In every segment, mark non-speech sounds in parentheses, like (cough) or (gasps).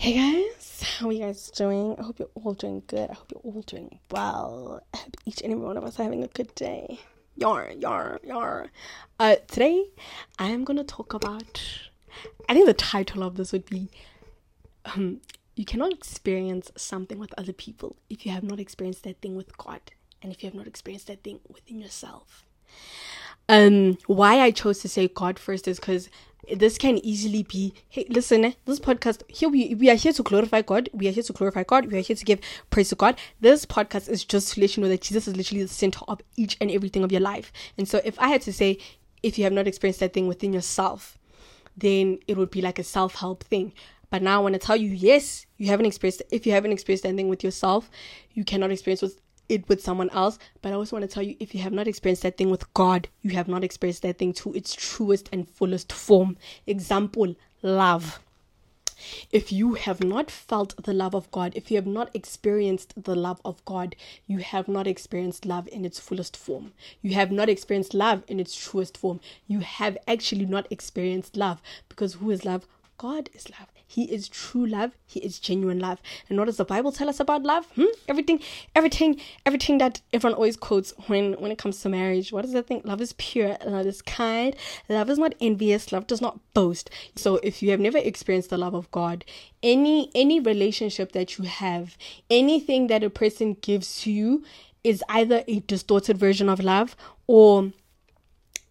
Hey guys, how are you guys doing? I hope you're all doing good. I hope you're all doing well. I hope each and every one of us are having a good day. Yar, yar, yar. Uh, today, I am gonna talk about. I think the title of this would be um, You cannot experience something with other people if you have not experienced that thing with God and if you have not experienced that thing within yourself. Um, why I chose to say God first is because this can easily be hey listen eh, this podcast here we, we are here to glorify god. We are here to glorify god. We are here to give praise to god. This podcast is just to let you know that jesus is literally the center of each and everything of your life. And so if i had to say if you have not experienced that thing within yourself then it would be like a self-help thing. But now i want to tell you yes you haven't experienced if you haven't experienced anything with yourself you cannot experience with it with someone else. But I also want to tell you if you have not experienced that thing with God, you have not experienced that thing to its truest and fullest form. Example love. If you have not felt the love of God, if you have not experienced the love of God, you have not experienced love in its fullest form. You have not experienced love in its truest form. You have actually not experienced love because who is love? God is love. He is true love. He is genuine love. And what does the Bible tell us about love? Hmm? Everything, everything, everything that everyone always quotes when when it comes to marriage. What does that think? Love is pure. Love is kind. Love is not envious. Love does not boast. So if you have never experienced the love of God, any any relationship that you have, anything that a person gives to you is either a distorted version of love or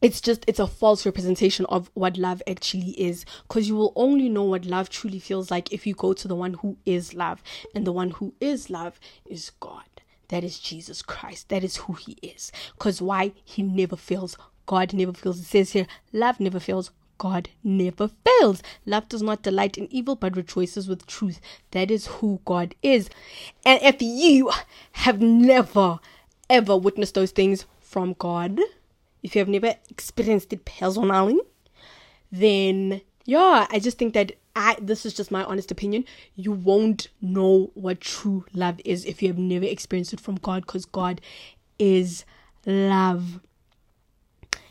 it's just it's a false representation of what love actually is because you will only know what love truly feels like if you go to the one who is love. And the one who is love is god. That is jesus christ. That is who he is. Because why? He never fails. God never fails. It says here love never fails. God never fails. Love does not delight in evil but rejoices with truth. That is who God is. And if you have never, ever witnessed those things from God, if you have never experienced it personally, then yeah, I just think that I this is just my honest opinion. You won't know what true love is if you have never experienced it from God, because God is love.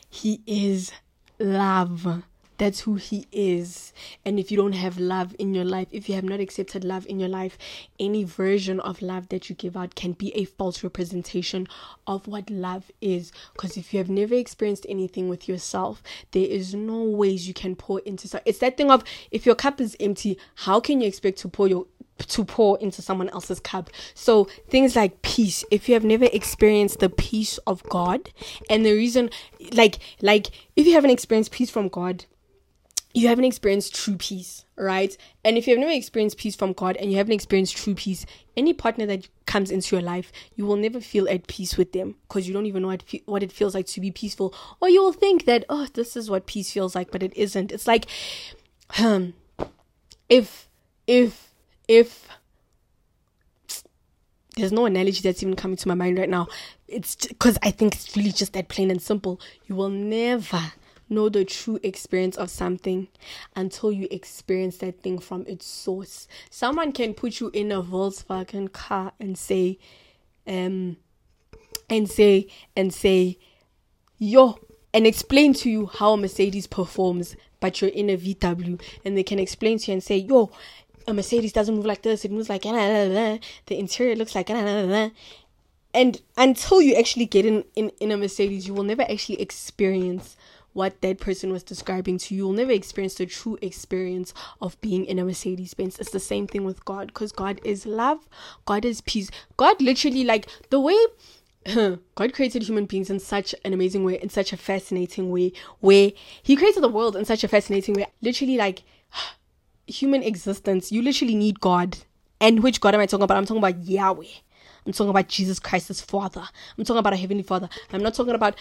He is love. That's who He is. And if you don't have love in your life, if you have not accepted love in your life, any version of love that you give out can be a false representation of what love is. Because if you have never experienced anything with yourself, there is no ways you can pour into. So it's that thing of if your cup is empty, how can you expect to pour your to pour into someone else's cup. So things like peace, if you have never experienced the peace of God, and the reason like like if you haven't experienced peace from God, you haven't experienced true peace, right? And if you have never experienced peace from God and you haven't experienced true peace, any partner that comes into your life, you will never feel at peace with them because you don't even know what, what it feels like to be peaceful. Or you will think that, oh, this is what peace feels like, but it isn't. It's like, um, if, if, if, there's no analogy that's even coming to my mind right now. It's because I think it's really just that plain and simple. You will never know the true experience of something until you experience that thing from its source. Someone can put you in a Volkswagen car and say, um, and say, and say, yo, and explain to you how a Mercedes performs, but you're in a VW, and they can explain to you and say, yo, a Mercedes doesn't move like this, it moves like, the interior looks like, and until you actually get in, in, in a Mercedes, you will never actually experience what that person was describing to you. You'll never experience the true experience of being in a Mercedes Benz. It's the same thing with God because God is love, God is peace. God literally, like, the way. (laughs) God created human beings in such an amazing way, in such a fascinating way, where He created the world in such a fascinating way. Literally, like (sighs) human existence, you literally need God. And which God am I talking about? I'm talking about Yahweh. I'm talking about Jesus Christ as Father. I'm talking about a Heavenly Father. I'm not talking about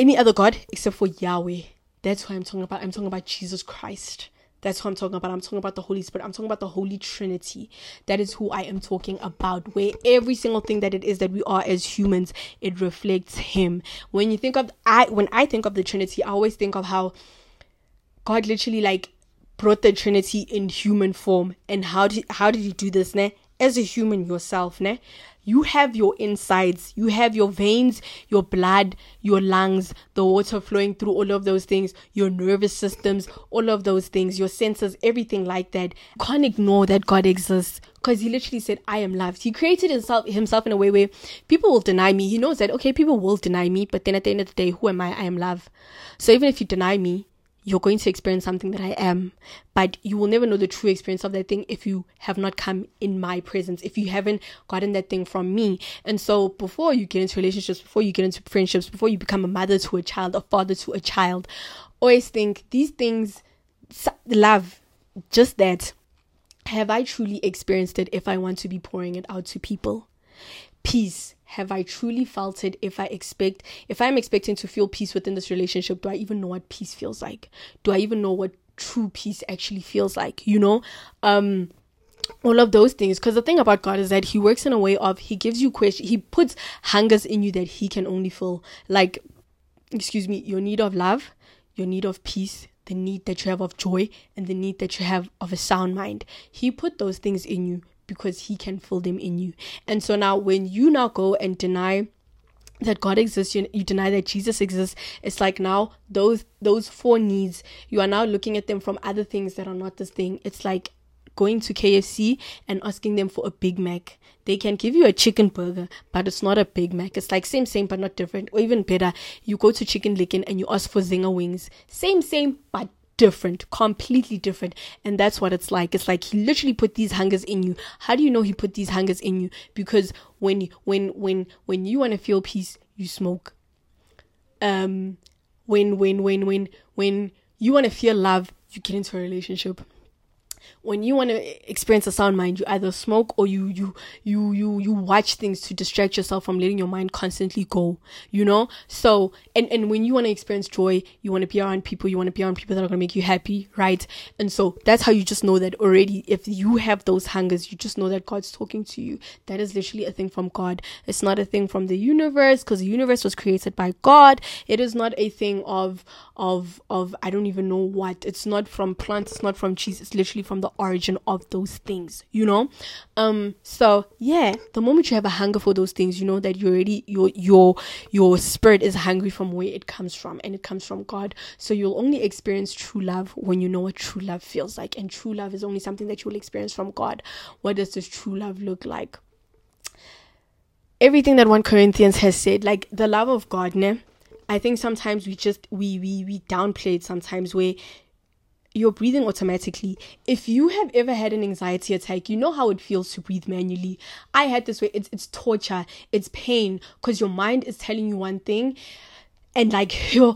any other God except for Yahweh. That's who I'm talking about. I'm talking about Jesus Christ. That's what I'm talking about. I'm talking about the Holy Spirit. I'm talking about the Holy Trinity. That is who I am talking about. Where every single thing that it is that we are as humans, it reflects Him. When you think of I, when I think of the Trinity, I always think of how God literally like brought the Trinity in human form. And how did how did He do this? Ne? as a human yourself, ne? You have your insides, you have your veins, your blood, your lungs, the water flowing through all of those things, your nervous systems, all of those things, your senses, everything like that. Can't ignore that God exists because he literally said, I am loved. He created himself, himself in a way where people will deny me. He knows that, okay, people will deny me, but then at the end of the day, who am I? I am love. So even if you deny me, you're going to experience something that I am, but you will never know the true experience of that thing if you have not come in my presence, if you haven't gotten that thing from me. And so, before you get into relationships, before you get into friendships, before you become a mother to a child, a father to a child, always think these things, love, just that. Have I truly experienced it if I want to be pouring it out to people? Peace have I truly felt it? If I expect, if I'm expecting to feel peace within this relationship, do I even know what peace feels like? Do I even know what true peace actually feels like? You know, um, all of those things. Because the thing about God is that He works in a way of He gives you question, He puts hungers in you that He can only fill. Like, excuse me, your need of love, your need of peace, the need that you have of joy, and the need that you have of a sound mind. He put those things in you because he can fill them in you. And so now when you now go and deny that God exists, you, you deny that Jesus exists, it's like now those those four needs, you are now looking at them from other things that are not this thing. It's like going to KFC and asking them for a Big Mac. They can give you a chicken burger, but it's not a Big Mac. It's like same, same, but not different. Or even better, you go to Chicken Licken and you ask for Zinger wings. Same, same, but different, completely different. And that's what it's like. It's like he literally put these hungers in you. How do you know he put these hungers in you? Because when when when when you want to feel peace, you smoke. Um when when when when when you want to feel love, you get into a relationship when you want to experience a sound mind, you either smoke or you you you you you watch things to distract yourself from letting your mind constantly go. You know. So and and when you want to experience joy, you want to be around people. You want to be around people that are gonna make you happy, right? And so that's how you just know that already. If you have those hungers, you just know that God's talking to you. That is literally a thing from God. It's not a thing from the universe because the universe was created by God. It is not a thing of of of I don't even know what. It's not from plants. It's not from cheese. It's literally from the origin of those things. You know. Um. So yeah, the moment you have a hunger for those things, you know that you already your your your spirit is hungry from where it comes from, and it comes from God. So you'll only experience true love when you know what true love feels like, and true love is only something that you will experience from God. What does this true love look like? Everything that 1 Corinthians has said, like the love of God, ne? I think sometimes we just we we we downplay it sometimes where you're breathing automatically. If you have ever had an anxiety attack, you know how it feels to breathe manually. I had this way. It's it's torture. It's pain because your mind is telling you one thing, and like (laughs) you're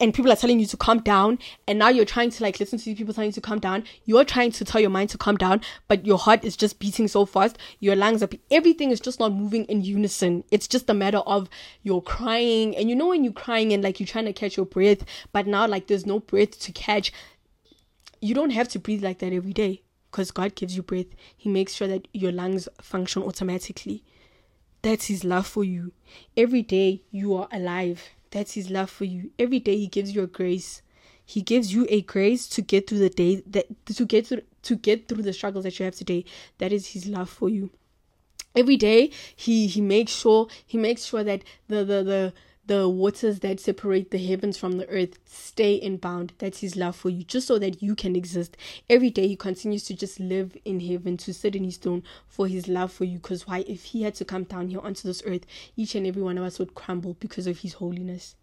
and people are telling you to calm down and now you're trying to like listen to these people telling you to calm down you're trying to tell your mind to calm down but your heart is just beating so fast your lungs are everything is just not moving in unison. It's just a matter of you're crying and you know when you're crying and like you're trying to catch your breath but now like there's no breath to catch you don't have to breathe like that every day because god gives you breath. He makes sure that your lungs function automatically. That's his love for you. Every day you are alive that's his love for you. Every day he gives you a grace. He gives you a grace to get through the day that to get through to get through the struggles that you have today. That is his love for you. Every day he he makes sure he makes sure that the the the the waters that separate the heavens from the earth stay in bound. That's his love for you, just so that you can exist. Every day he continues to just live in heaven, to sit in his throne for his love for you. Because why? If he had to come down here onto this earth, each and every one of us would crumble because of his holiness.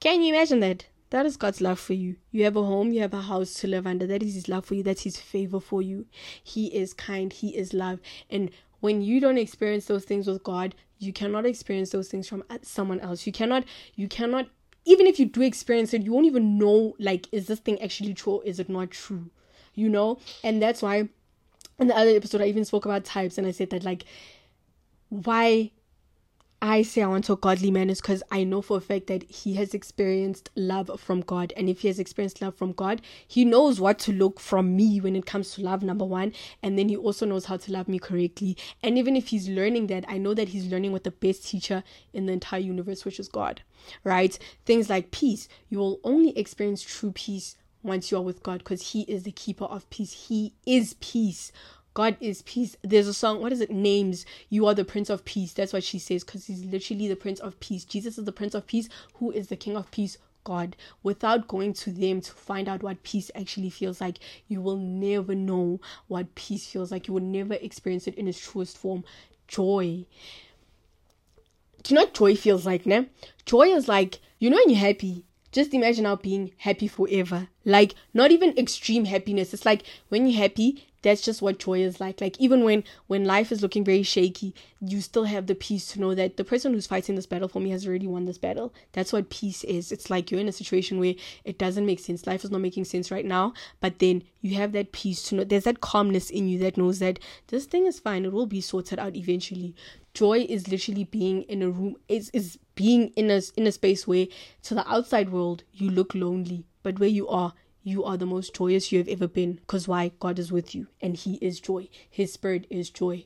Can you imagine that? That is God's love for you. You have a home, you have a house to live under. That is His love for you. That's His favor for you. He is kind, He is love. And when you don't experience those things with God, you cannot experience those things from someone else. You cannot, you cannot, even if you do experience it, you won't even know, like, is this thing actually true or is it not true? You know? And that's why in the other episode, I even spoke about types and I said that, like, why I say I want a godly man is because I know for a fact that he has experienced love from God. And if he has experienced love from God, he knows what to look from me when it comes to love, number one. And then he also knows how to love me correctly. And even if he's learning that, I know that he's learning with the best teacher in the entire universe, which is God, right? Things like peace. You will only experience true peace once you are with God because He is the keeper of peace. He is peace. God is peace. There's a song, what is it? Names. You are the Prince of Peace. That's what she says, because he's literally the Prince of Peace. Jesus is the Prince of Peace, who is the King of Peace. God, without going to them to find out what peace actually feels like, you will never know what peace feels like. You will never experience it in its truest form. Joy. Do you know what joy feels like, ne? Joy is like, you know, when you're happy, just imagine now being happy forever. Like, not even extreme happiness. It's like when you're happy, that's just what joy is like. Like even when when life is looking very shaky you still have the peace to know that the person who's fighting this battle for me has already won this battle. That's what peace is. It's like you're in a situation where it doesn't make sense. Life is not making sense right now but then you have that peace to know there's that calmness in you that knows that this thing is fine. It will be sorted out eventually. Joy is literally being in a room is is being in a in a space where to the outside world you look lonely but where you are you are the most joyous you have ever been. Because why? God is with you and He is joy. His spirit is joy.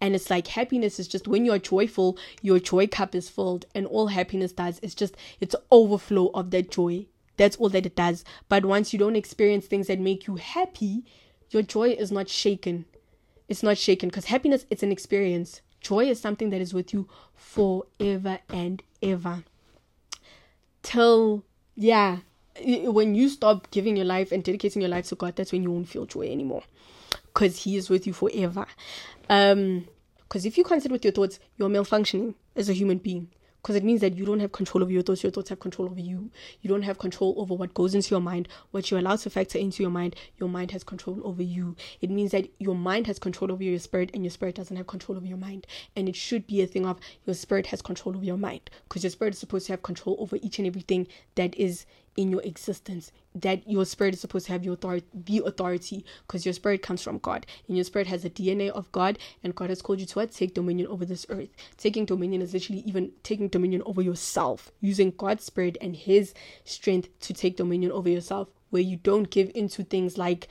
And it's like happiness is just when you're joyful, your joy cup is filled, and all happiness does is just it's overflow of that joy. That's all that it does. But once you don't experience things that make you happy, your joy is not shaken. It's not shaken because happiness it's an experience. Joy is something that is with you forever and ever. Till yeah, when you stop giving your life and dedicating your life to God, that's when you won't feel joy anymore, because He is with you forever. Um, because if you consider with your thoughts, you're malfunctioning as a human being. Because it means that you don't have control over your thoughts. Your thoughts have control over you. You don't have control over what goes into your mind what you allow to factor into your mind. Your mind has control over you. It means that your mind has control over your spirit and your spirit doesn't have control over your mind. And it should be a thing of your spirit has control over your mind. Because your spirit is supposed to have control over each and everything that is in your existence that your spirit is supposed to have your authority be authority because your spirit comes from god and your spirit has the dna of god and god has called you to what? Take dominion over this earth. Taking dominion is literally even taking dominion over yourself using god's spirit and his strength to take dominion over yourself where you don't give into things like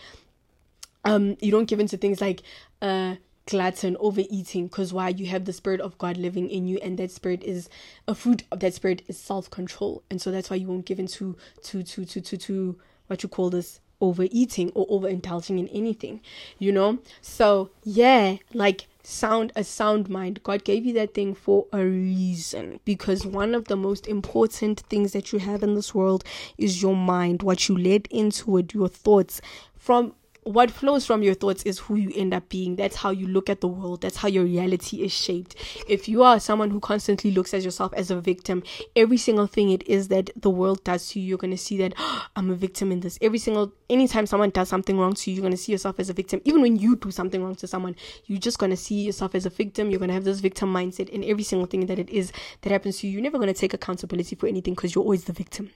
um you don't give into things like uh glutton, overeating, because why? You have the spirit of God living in you, and that spirit is a fruit of that spirit is self control, and so that's why you won't give in to to to to to to what you call this overeating or overindulging in anything, you know. So yeah, like sound a sound mind. God gave you that thing for a reason because one of the most important things that you have in this world is your mind what you let into it your thoughts from what flows from your thoughts is who you end up being. That's how you look at the world. That's how your reality is shaped. If you are someone who constantly looks at yourself as a victim, every single thing it is that the world does to you, you're to see that oh, (gasps) I'm a victim in this. Every single, anytime someone does something wrong to you, you're to see yourself as a victim. Even when you do something wrong to someone, you're just to see yourself as a victim. You're to have this victim mindset in every single thing that it is that happens to you. You're never to take accountability for anything because you're always the victim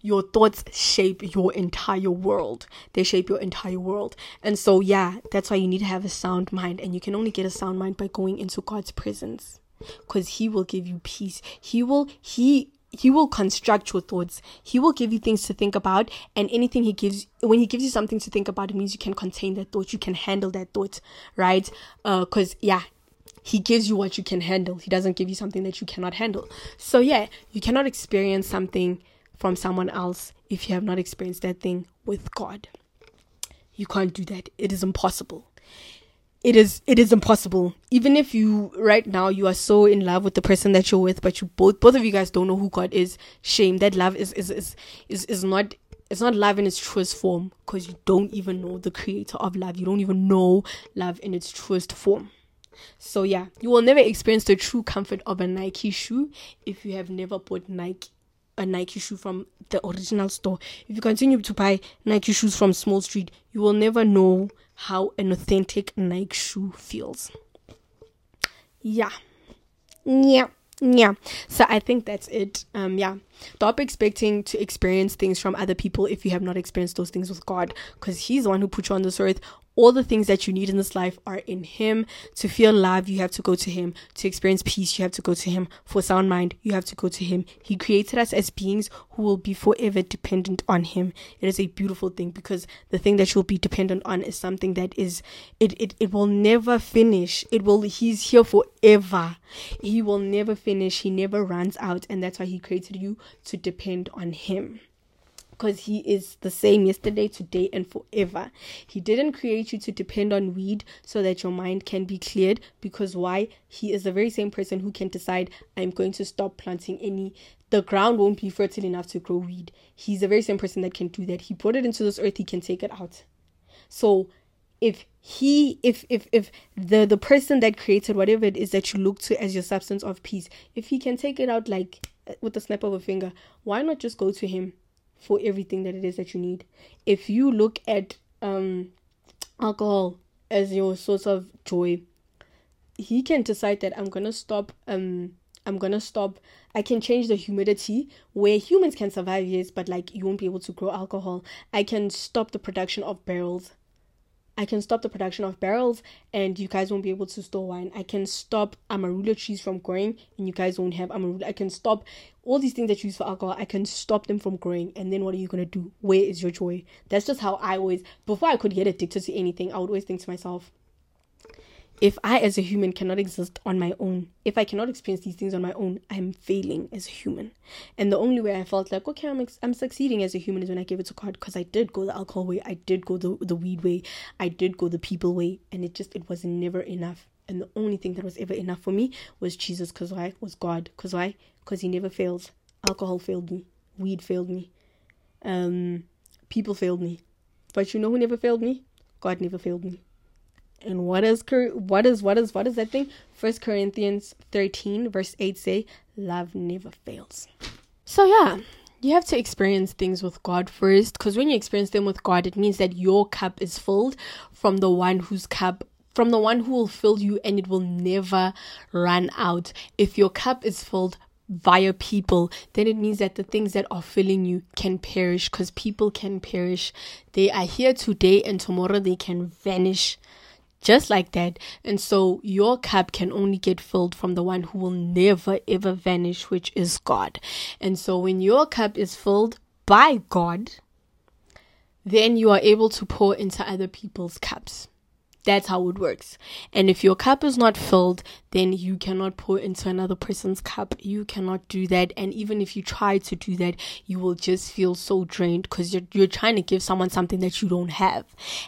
your thoughts shape your entire world. They shape your entire world. And so, yeah, that's why you need to have a sound mind. And you can only get a sound mind by going into God's presence because He will give you peace. He will, He, he will construct your thoughts. He will give you things to think about, and anything he gives, when he gives you something to think about, it means you can contain that thought. You can handle that thought, right? Uh, cause yeah, he gives you what you can handle. He doesn't give you something that you cannot handle. So yeah, you cannot experience something from someone else if you have not experienced that thing with God. You can't do that. It is impossible. It is it is impossible. Even if you right now you are so in love with the person that you're with, but you both both of you guys don't know who God is. Shame. That love is is is is, is not it's not love in its truest form because you don't even know the creator of love. You don't even know love in its truest form. So yeah, you will never experience the true comfort of a Nike shoe if you have never bought Nike a Nike shoe from the original store. If you continue to buy Nike shoes from Small Street, you will never know how an authentic Nike shoe feels. Yeah. Yeah. Yeah. So I think that's it. Um yeah. Stop expecting to experience things from other people if you have not experienced those things with God because he's the one who put you on this earth all the things that you need in this life are in Him. To feel love, you have to go to Him. To experience peace, you have to go to Him. For sound mind, you have to go to Him. He created us as beings who will be forever dependent on Him. It is a beautiful thing because the thing that you'll be dependent on is something that is, it, it, it will never finish. It will, He's here forever. He will never finish. He never runs out. And that's why He created you to depend on Him because he is the same yesterday, today, and forever. He didn't create you to depend on weed so that your mind can be cleared. Because why? He is the very same person who can decide, I'm going to stop planting any, the ground won't be fertile enough to grow weed. He's the very same person that can do that. He brought it into this earth, he can take it out. So, if he if if if the the person that created whatever it is that you look to as your substance of peace if he can take it out like with a snap of a finger why not just go to him for everything that it is that you need. If you look at um, alcohol as your source of joy, he can decide that I'm gonna stop. Um, I'm gonna stop. I can change the humidity where humans can survive, yes, but like you won't be able to grow alcohol. I can stop the production of barrels I can stop the production of barrels and you guys won't be able to store wine. I can stop Amarula trees from growing and you guys won't have Amarula. I can stop all these things that you use for alcohol. I can stop them from growing. And then what are you going to do? Where is your joy? That's just how I always, before I could get addicted to anything, I would always think to myself, if I, as a human, cannot exist on my own, if I cannot experience these things on my own, I'm failing as a human. And the only way I felt like, okay, I'm, ex- I'm succeeding as a human is when I gave it to God because I did go the alcohol way, I did go the, the weed way, I did go the people way, and it just, it was never enough. And the only thing that was ever enough for me was Jesus because why? Was God. Because why? Because He never fails. Alcohol failed me, weed failed me, um, people failed me. But you know who never failed me? God never failed me. And what is what is what is what is that thing? First Corinthians 13 verse 8 say, love never fails. So yeah, you have to experience things with God first because when you experience them with God, it means that your cup is filled from the one whose cup from the one who will fill you and it will never run out. If your cup is filled via people, then it means that the things that are filling you can perish because people can perish. They are here today and tomorrow they can vanish just like that. And so your cup can only get filled from the one who will never ever vanish, which is God. And so when your cup is filled by God, then you are able to pour into other people's cups. That's how it works. And if your cup is not filled, then you cannot pour into another person's cup. You cannot do that. And even if you try to do that, you will just feel so drained because you're, you're trying to give someone something that you don't have.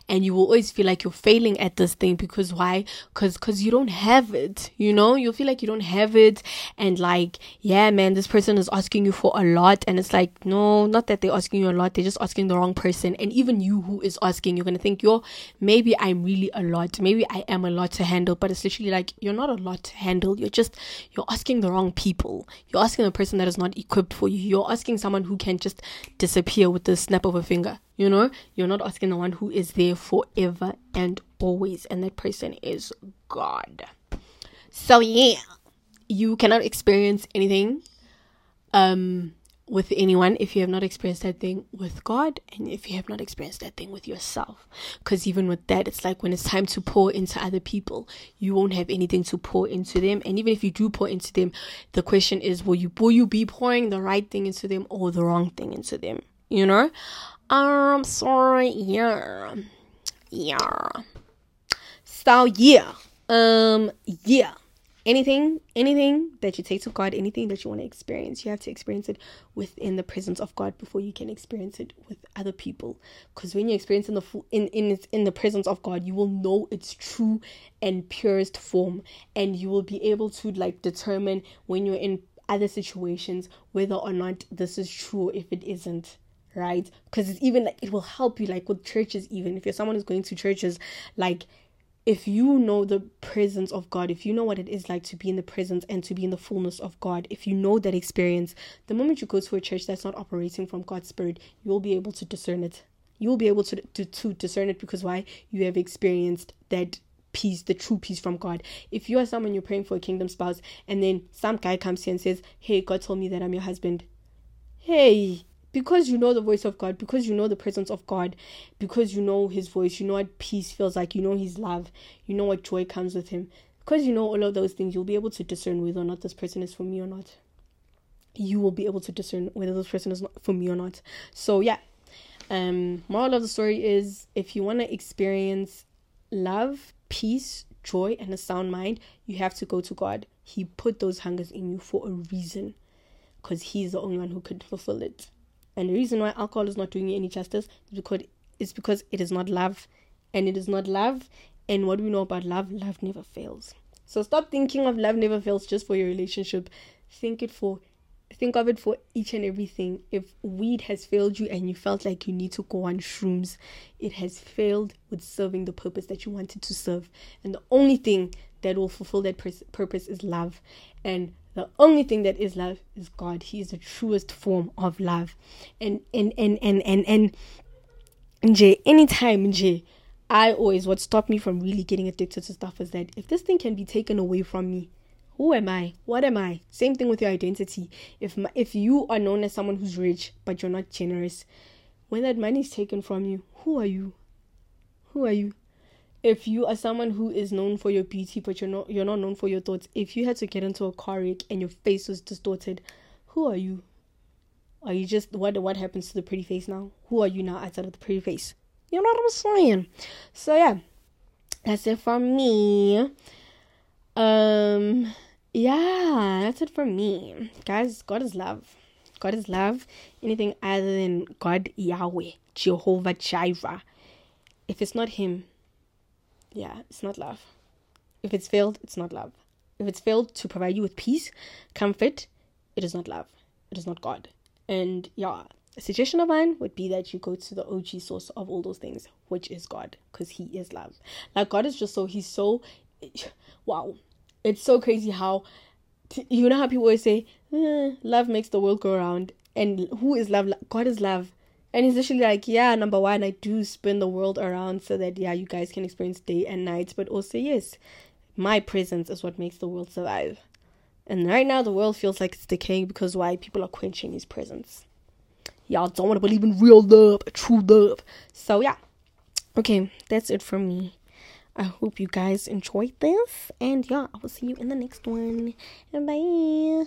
And you will always feel like you're failing at this thing because why? Because because you don't have it. You know, you'll feel like you don't have it. And like, yeah, man, this person is asking you for a lot. And it's like, no, not that they're asking you a lot. They're just asking the wrong person. And even you who is asking, you're going to think, yo, maybe I'm really a lot. Maybe I am a lot to handle, but it's literally like you're not a lot to handle. You're just you're asking the wrong people. You're asking a person that is not equipped for you. You're asking someone who can just disappear with the snap of a finger. You know, you're not asking the one who is there forever and always, and that person is God. So yeah, you cannot experience anything um with anyone if you have not experienced that thing with God and if you have not experienced that thing with yourself. Because even with that, it's like when it's time to pour into other people, you won't have anything to pour into them. And even if you do pour into them, the question is will you will you be pouring the right thing into them or the wrong thing into them? You know? Um sorry, yeah. Yeah. So yeah. Um yeah anything anything that you take to god anything that you want to experience you have to experience it within the presence of god before you can experience it with other people. Because when you experience in the full in in in the presence of god you will know its true and purest form. And you will be able to like determine when you're in other situations whether or not this is true if it isn't right? Because it's even like it will help you like with churches even. If you're someone who's going to churches like if you know the presence of God, if you know what it is like to be in the presence and to be in the fullness of God, if you know that experience, the moment you go to a church that's not operating from God's Spirit, you will be able to discern it. You will be able to, to, to discern it because why? You have experienced that peace, the true peace from God. If you are someone you're praying for a kingdom spouse, and then some guy comes here and says, Hey, God told me that I'm your husband. Hey, because you know the voice of God, because you know the presence of God, because you know His voice, you know what peace feels like, you know His love, you know what joy comes with Him. Because you know all of those things, you'll be able to discern whether or not this person is for me or not. You will be able to discern whether this person is for me or not. So yeah, um, moral of the story is if you want to experience love, peace, joy, and a sound mind, you have to go to God. He put those hungers in you for a reason, because He's the only one who could fulfill it. And the reason why alcohol is not doing you any justice is because it's because it is not love. And it is not love. And what we know about love, love never fails. So stop thinking of love never fails just for your relationship. Think it for think of it for each and everything. If weed has failed you and you felt like you need to go on shrooms, it has failed with serving the purpose that you wanted to serve. And the only thing that will fulfill that pers- purpose is love. And the only thing that is love is God. He is the truest form of love. And and and and and and, and Jay, anytime Jay, I always what stopped me from really getting addicted to stuff is that if this thing can be taken away from me, who am I? What am I? Same thing with your identity. If my, if you are known as someone who's rich but you're not generous, when that money is taken from you, who are you? Who are you? If you are someone who is known for your beauty but you're not you're not known for your thoughts, if you had to get into a car wreck and your face was distorted, who are you? Are you just what what happens to the pretty face now? Who are you now outside of the pretty face? You know what I'm saying? So yeah, that's it for me. Um, yeah, that's it for me, guys. God is love. God is love. Anything other than God Yahweh, Jehovah Jireh, if it's not Him, yeah, it's not love. If it's failed, it's not love. If it's failed to provide you with peace, comfort, it is not love. It is not God. And yeah, a suggestion of mine would be that you go to the OG source of all those things, which is God, because He is love. Like God is just so He's so (sighs) wow. It's so crazy how you know how people always say eh, love makes the world go around, and who is love? God is love. And he's literally like, yeah, number one, I do spin the world around so that yeah, you guys can experience day and night, but also yes, my presence is what makes the world survive. And right now, the world feels like it's decaying because why people are quenching his presence y'all don't want to believe in real love, true love. So yeah. Okay, that's it from me. I hope you guys enjoyed this. And yeah, I will see you in the next one. Bye.